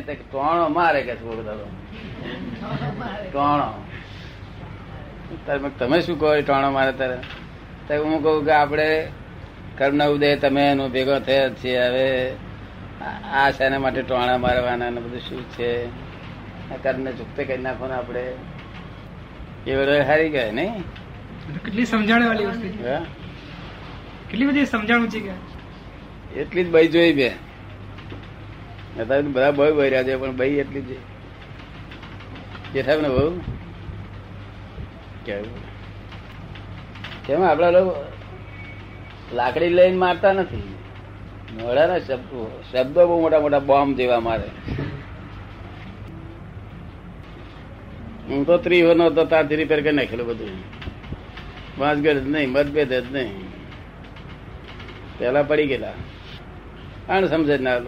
ટોણો મારે કે છોડ દાદો. ટોણો તમે શું કહો ટોણો મારે તારે? હું કહું કે આપણે કર્મના ઉદય તમે એનો ભેગો થયા છીએ. હવે આ- શેના માટે ટોણા મારવાના ને બધું શું છે? કર્મને ચૂકતે કરી નાખો ને આપણે. એ બધો હારી ગયા નહીં? કેટલી સમજણ વાળી વસ્તુ કેટલી બધી સમજાણું છે કે? એટલી જ બઈ જોઈ બે. અત્યારે બધા બહુ બઈ રહ્યા છે, પણ બઈ એટલી છે. જે થાય ને બહુ કેવું કેમ આપડા લોકો લાકડી લઈને મારતા નથી? મોડાના શબ્દો શબ્દો બહુ મોટા મોટા બોમ્બ જેવા મારે. હું તો ત્રીવો તો ત્યાંથી રિપેર કરી નાખેલું બધું. વાંચગઢ જ નહીં, મતભેદ જ નહીં. પેલા પડી ગયેલા. આણ સમજ ના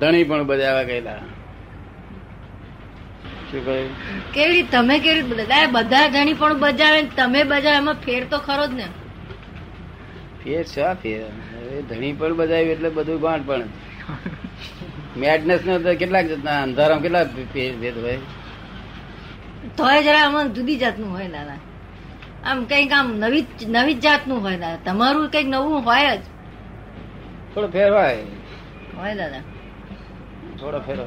ધણી પણ બજાવા ગયેલા. કેવી રીતે? તમે કેવી રીતે બધા? બધા ધણી પણ બજાવે તમે બજાવે એમાં ફેર તો ખરો જ ને. ફેર શા ફેર. ધણી પણ બજાવ્યું એટલે બધું ગાંઠ પણ. મેડનેસ ને કેટલાક જાતના અંધારામાં કેટલા ફેર ભેદ હોય? તોય જરા આમાં જુદી જાતનું હોય દાદા. આમ કંઈક આમ નવી નવી જ જાતનું હોય દાદા. તમારું કંઈક નવું હોય જ. થોડો ફેર હોય. હોય દાદા. થોડો ફેરો.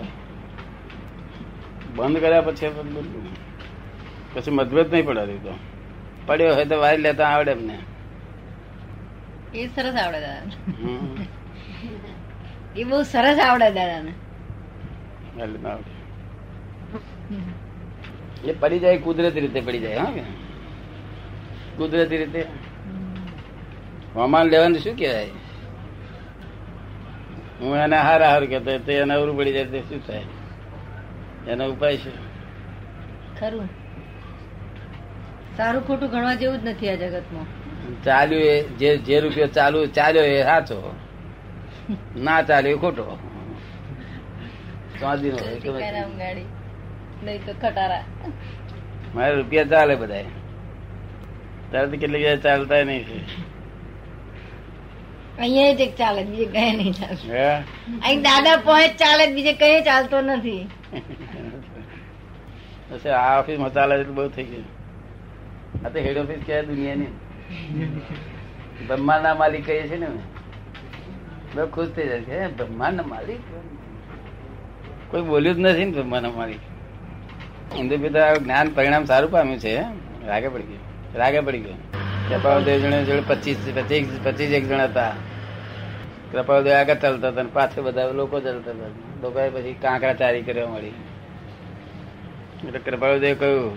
બંધ કર્યા પછી પછી મતભેદ નહીં પડે તો. પડ્યો હોય તો વારી લેતા આવડે એમને. એ સરસ આવડે દાદા એ બહુ સરસ આવડે દાદાને. એ પડી જાય કુદરતી રીતે પડી જાય હા કે? કુદરતી રીતે. હવામાન લેવાનું શું કહેવાય? હું એને હાર હાર કહેતો તો એને અવરું પડી જાય તો શું થાય? એનો ઉપાય છે? ખરું. સારું ખોટું ગણવા જેવું જ નથી આ જગતમાં. ચાલ્યું એ જે જે રૂપિયો ચાલુ ચાલ્યો એ સાચો. ના ચાલ્યો એ ખોટો. ચાંદી નો મારે રૂપિયા ચાલે બધા તરત કેટલી ચાલતા નહીં અહીંયા જ એક ચાલે બીજે કઈ નહીં ચાલે. અહીં દાદા પહોંચ ચાલે બીજે કઈ ચાલતો નથી. પછી આ ઓફિસમાં ચાલે એટલે બહુ થઈ ગયું. આ તો હેડ ઓફિસ કહેવાય દુનિયાની. બ્રહ્માંડ માલિક કહીએ છે ને બહુ ખુશ થઈ જાય છે. હે, બ્રહ્માંડ માલિક? કોઈ બોલ્યું જ નથી ને બ્રહ્માંડ ના માલિક. હિન્દુ પિતા જ્ઞાન પરિણામ સારું પામ્યું છે રાગે પડી ગયું. રાગે પડી ગયું. કૃપાળદેવ જણે જોડે પચીસ પચીસ પચીસ એક જણ હતા. કૃપાળદેવ આગળ ચાલતા હતા પાછળ બધા લોકો ચાલતા હતા. લોકોએ પછી કાંકરા ચારી કરવા મળી એટલે કૃપાળુદેવ કહ્યું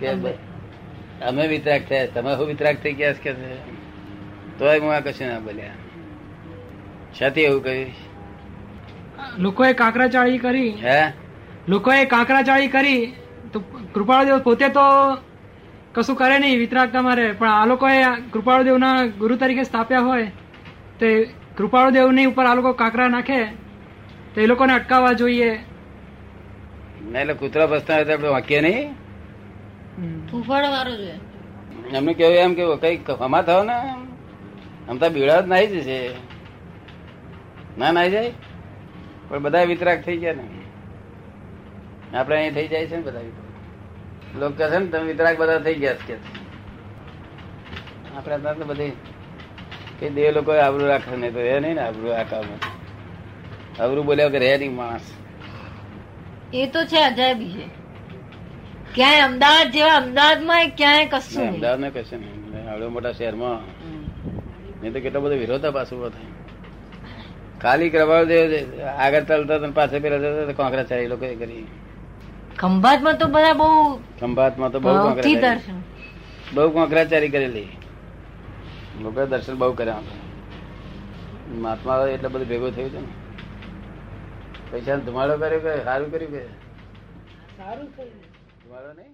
કે અમે. વિતરાક થયા. તમે શું વિતરાક થઈ ગયા કે? તોય હું આ કશું ના બોલ્યા. છતી એવું કહ્યું લોકોએ કાંકરાચાળી કરી. હે? લોકોએ કાંકરાચાળી કરી. તો કૃપાળુદેવ પોતે તો કશું કરે નહીં વિતરાગતા મારે પણ આ લોકોએ કૃપાળુદેવના ગુરુ તરીકે સ્થાપ્યા હોય તે કૃપાળુદેવની ઉપર આ લોકો કાકરા નાખે તો એ લોકોને અટકાવવા જોઈએ. ના એટલે કૂતરા ફસતા હોય તો આપણે વાંકીએ નહીં? વાળો છે એમને કેવું એમ કે કઈ હમા થાવ ને આમ તો બીડા જ નાહી જશે. ના નાહી જાય? પણ બધા વિતરાગ થઈ ગયા ને. આપણે અહીં થઈ જાય છે ને બધા. લોકો કહે છે ને તમે વિતરાક બધા થઈ ગયા કે. આપણે ત્યાં તો બધી કે દેવ લોકો આબરું રાખે નહીં તો રહે નહીં ને આબરું આકામાં આબરું બોલ્યા કે રહે નહીં માણસ. એ તો છે અજાયબી છે. ક્યાંય અમદાવાદ જેવા અમદાવાદમાં ક્યાંય કશું નહીં. અમદાવાદ ને કશે નહીં. આવડો મોટા શહેરમાં. નહીં તો કેટલો બધો વિરોધાભાસ ઊભો થાય. ખાલી કરવા દેવ આગળ ચાલતા પાસે પાછળ પેલા જતા કોંકરા કોંકરાચારી લોકો કરી. ખંભાતમાં તો બધા બહુ ખંભાતમાં તો બહુ દર્શન. બહુ કોંકરાચારી કરેલી. લોકો દર્શન બહુ કર્યા મહાત્મા એટલે બધું ભેગો થયું છે ને. પૈસા ધુમાડો કર્યો કે સારું કર્યું કે? સારું થયું ધુમાડો નહીં?